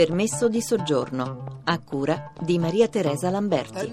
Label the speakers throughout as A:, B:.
A: Permesso di soggiorno, a cura di Maria Teresa Lamberti.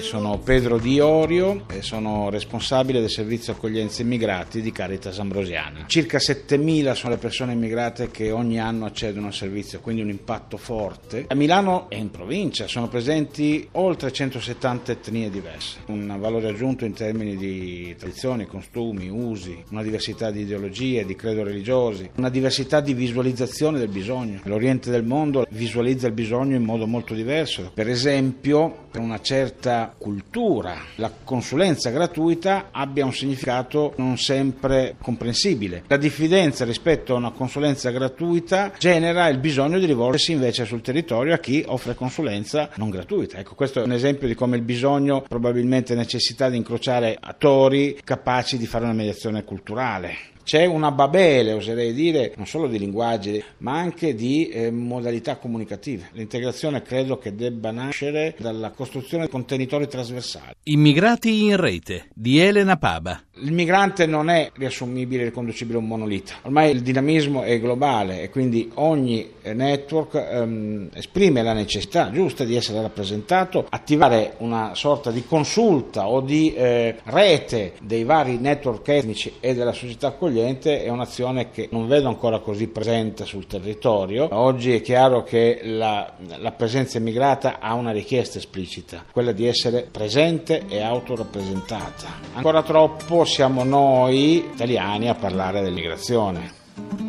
B: Sono Pedro Di Orio e sono responsabile del servizio accoglienza immigrati di Caritas Ambrosiana. Circa 7.000 sono le persone immigrate che ogni anno accedono al servizio, quindi un impatto forte. A Milano e in provincia sono presenti oltre 170 etnie diverse, un valore aggiunto in termini di tradizioni, costumi, usi, una diversità di ideologie, di credo religiosi, una diversità di visualizzazione del bisogno. L'Oriente del mondo visualizza il bisogno in modo molto diverso. Per esempio, per una certa cultura, la consulenza gratuita abbia un significato non sempre comprensibile. La diffidenza rispetto a una consulenza gratuita genera il bisogno di rivolgersi invece sul territorio a chi offre consulenza non gratuita. Ecco, questo è un esempio di come il bisogno probabilmente necessita di incrociare attori capaci di fare una mediazione culturale. C'è una babele, oserei dire, non solo di linguaggi, ma anche di eh, modalità comunicative. L'integrazione credo che debba nascere dalla costruzione di contenitori trasversali.
C: Immigrati in rete di Elena Paba.
B: Il migrante non è riassumibile e riconducibile a un monolito. Ormai il dinamismo è globale e quindi ogni eh, network ehm, esprime la necessità giusta di essere rappresentato, attivare una sorta di consulta o di eh, rete dei vari network etnici e della società accogliente è un'azione che non vedo ancora così presente sul territorio. Oggi è chiaro che la, la presenza immigrata ha una richiesta esplicita, quella di essere presente e autorappresentata. Ancora troppo siamo noi italiani a parlare dell'immigrazione.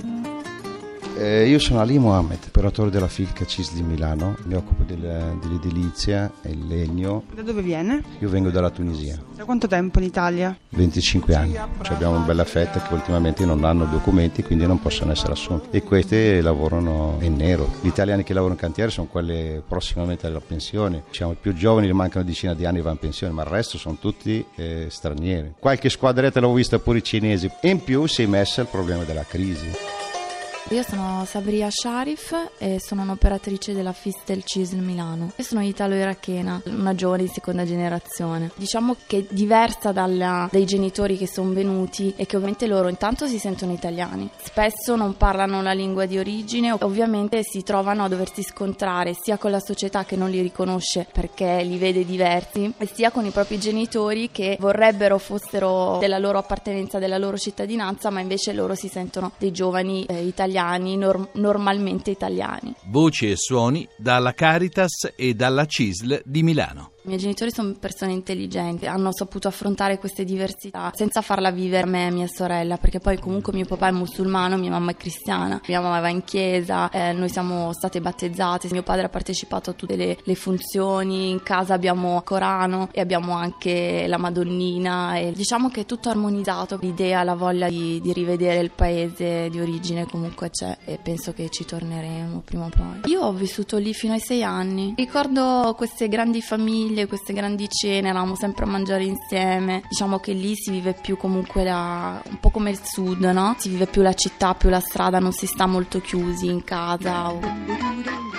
D: Eh, io sono Ali Mohamed, operatore della Filca CIS di Milano, mi occupo del, dell'edilizia e il legno.
E: Da dove viene?
D: Io vengo dalla Tunisia.
E: Da quanto tempo in Italia?
D: 25 anni. Cioè abbiamo una bella fetta che ultimamente non hanno documenti, quindi non possono essere assunti. E queste lavorano in nero. Gli italiani che lavorano in cantiere sono quelli prossimamente alla pensione. Diciamo, i più giovani mancano una decina di anni e vanno in pensione, ma il resto sono tutti eh, stranieri. Qualche squadretta l'ho vista pure i cinesi. E in più si è messa il problema della crisi.
F: Io sono Sabria Sharif e sono un'operatrice della Fistel CISL Milano. Io sono italo-irachena, una giovane di seconda generazione. Diciamo che diversa dalla, dai genitori che sono venuti e che ovviamente loro intanto si sentono italiani. Spesso non parlano la lingua di origine, ovviamente si trovano a doversi scontrare sia con la società che non li riconosce perché li vede diversi, sia con i propri genitori che vorrebbero fossero della loro appartenenza, della loro cittadinanza, ma invece loro si sentono dei giovani eh, italiani italiani, norm- normalmente italiani.
C: Voci e suoni dalla Caritas e dalla CISL di Milano.
F: I miei genitori sono persone intelligenti, hanno saputo affrontare queste diversità senza farla vivere me e mia sorella, perché poi comunque mio papà è musulmano, mia mamma è cristiana, mia mamma va in chiesa, eh, noi siamo state battezzate, mio padre ha partecipato a tutte le, le funzioni, in casa abbiamo Corano e abbiamo anche la Madonnina e diciamo che è tutto armonizzato, l'idea, la voglia di, di rivedere il paese di origine comunque c'è e penso che ci torneremo prima o poi. Io ho vissuto lì fino ai sei anni, ricordo queste grandi famiglie famiglie, queste grandi cene, eravamo sempre a mangiare insieme. Diciamo che lì si vive più comunque la, un po' come il sud, no? Si vive più la città, più la strada, non si sta molto chiusi in casa. O...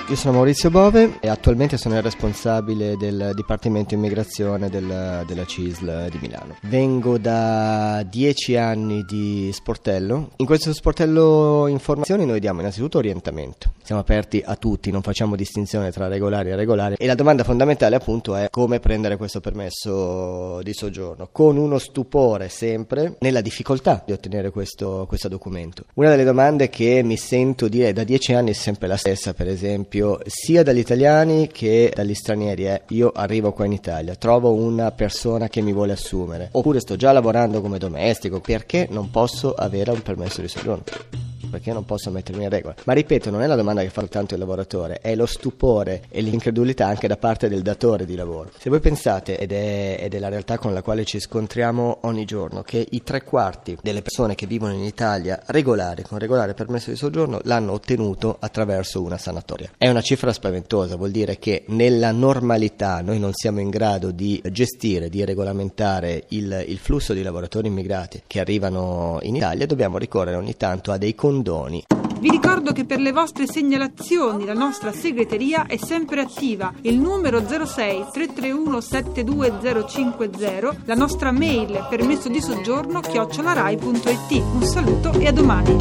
G: Io sono Maurizio Bove e attualmente sono il responsabile del Dipartimento Immigrazione del, della CISL di Milano. Vengo da dieci anni di sportello. In questo sportello informazioni noi diamo innanzitutto orientamento. Siamo aperti a tutti, non facciamo distinzione tra regolari e irregolari e la domanda fondamentale appunto è come prendere questo permesso di soggiorno, con uno stupore sempre nella difficoltà di ottenere questo, questo documento. Una delle domande che mi sento dire da dieci anni è sempre la stessa, per esempio, sia dagli italiani che dagli stranieri è io arrivo qua in Italia, trovo una persona che mi vuole assumere, oppure sto già lavorando come domestico, perché non posso avere un permesso di soggiorno? Perché non posso mettermi in regola. Ma ripeto, non è la domanda che fa soltanto il lavoratore, è lo stupore e l'incredulità anche da parte del datore di lavoro. Se voi pensate, ed è, ed è la realtà con la quale ci scontriamo ogni giorno, che i tre quarti delle persone che vivono in Italia regolari, con regolare permesso di soggiorno, l'hanno ottenuto attraverso una sanatoria. È una cifra spaventosa, vuol dire che nella normalità noi non siamo in grado di gestire, di regolamentare il, il flusso di lavoratori immigrati che arrivano in Italia, dobbiamo ricorrere ogni tanto a dei condoni.
E: Vi ricordo che per le vostre segnalazioni la nostra segreteria è sempre attiva. Il numero 06 331 72050, la nostra mail permesso di soggiorno chiocciolarai.it. Un saluto e a domani.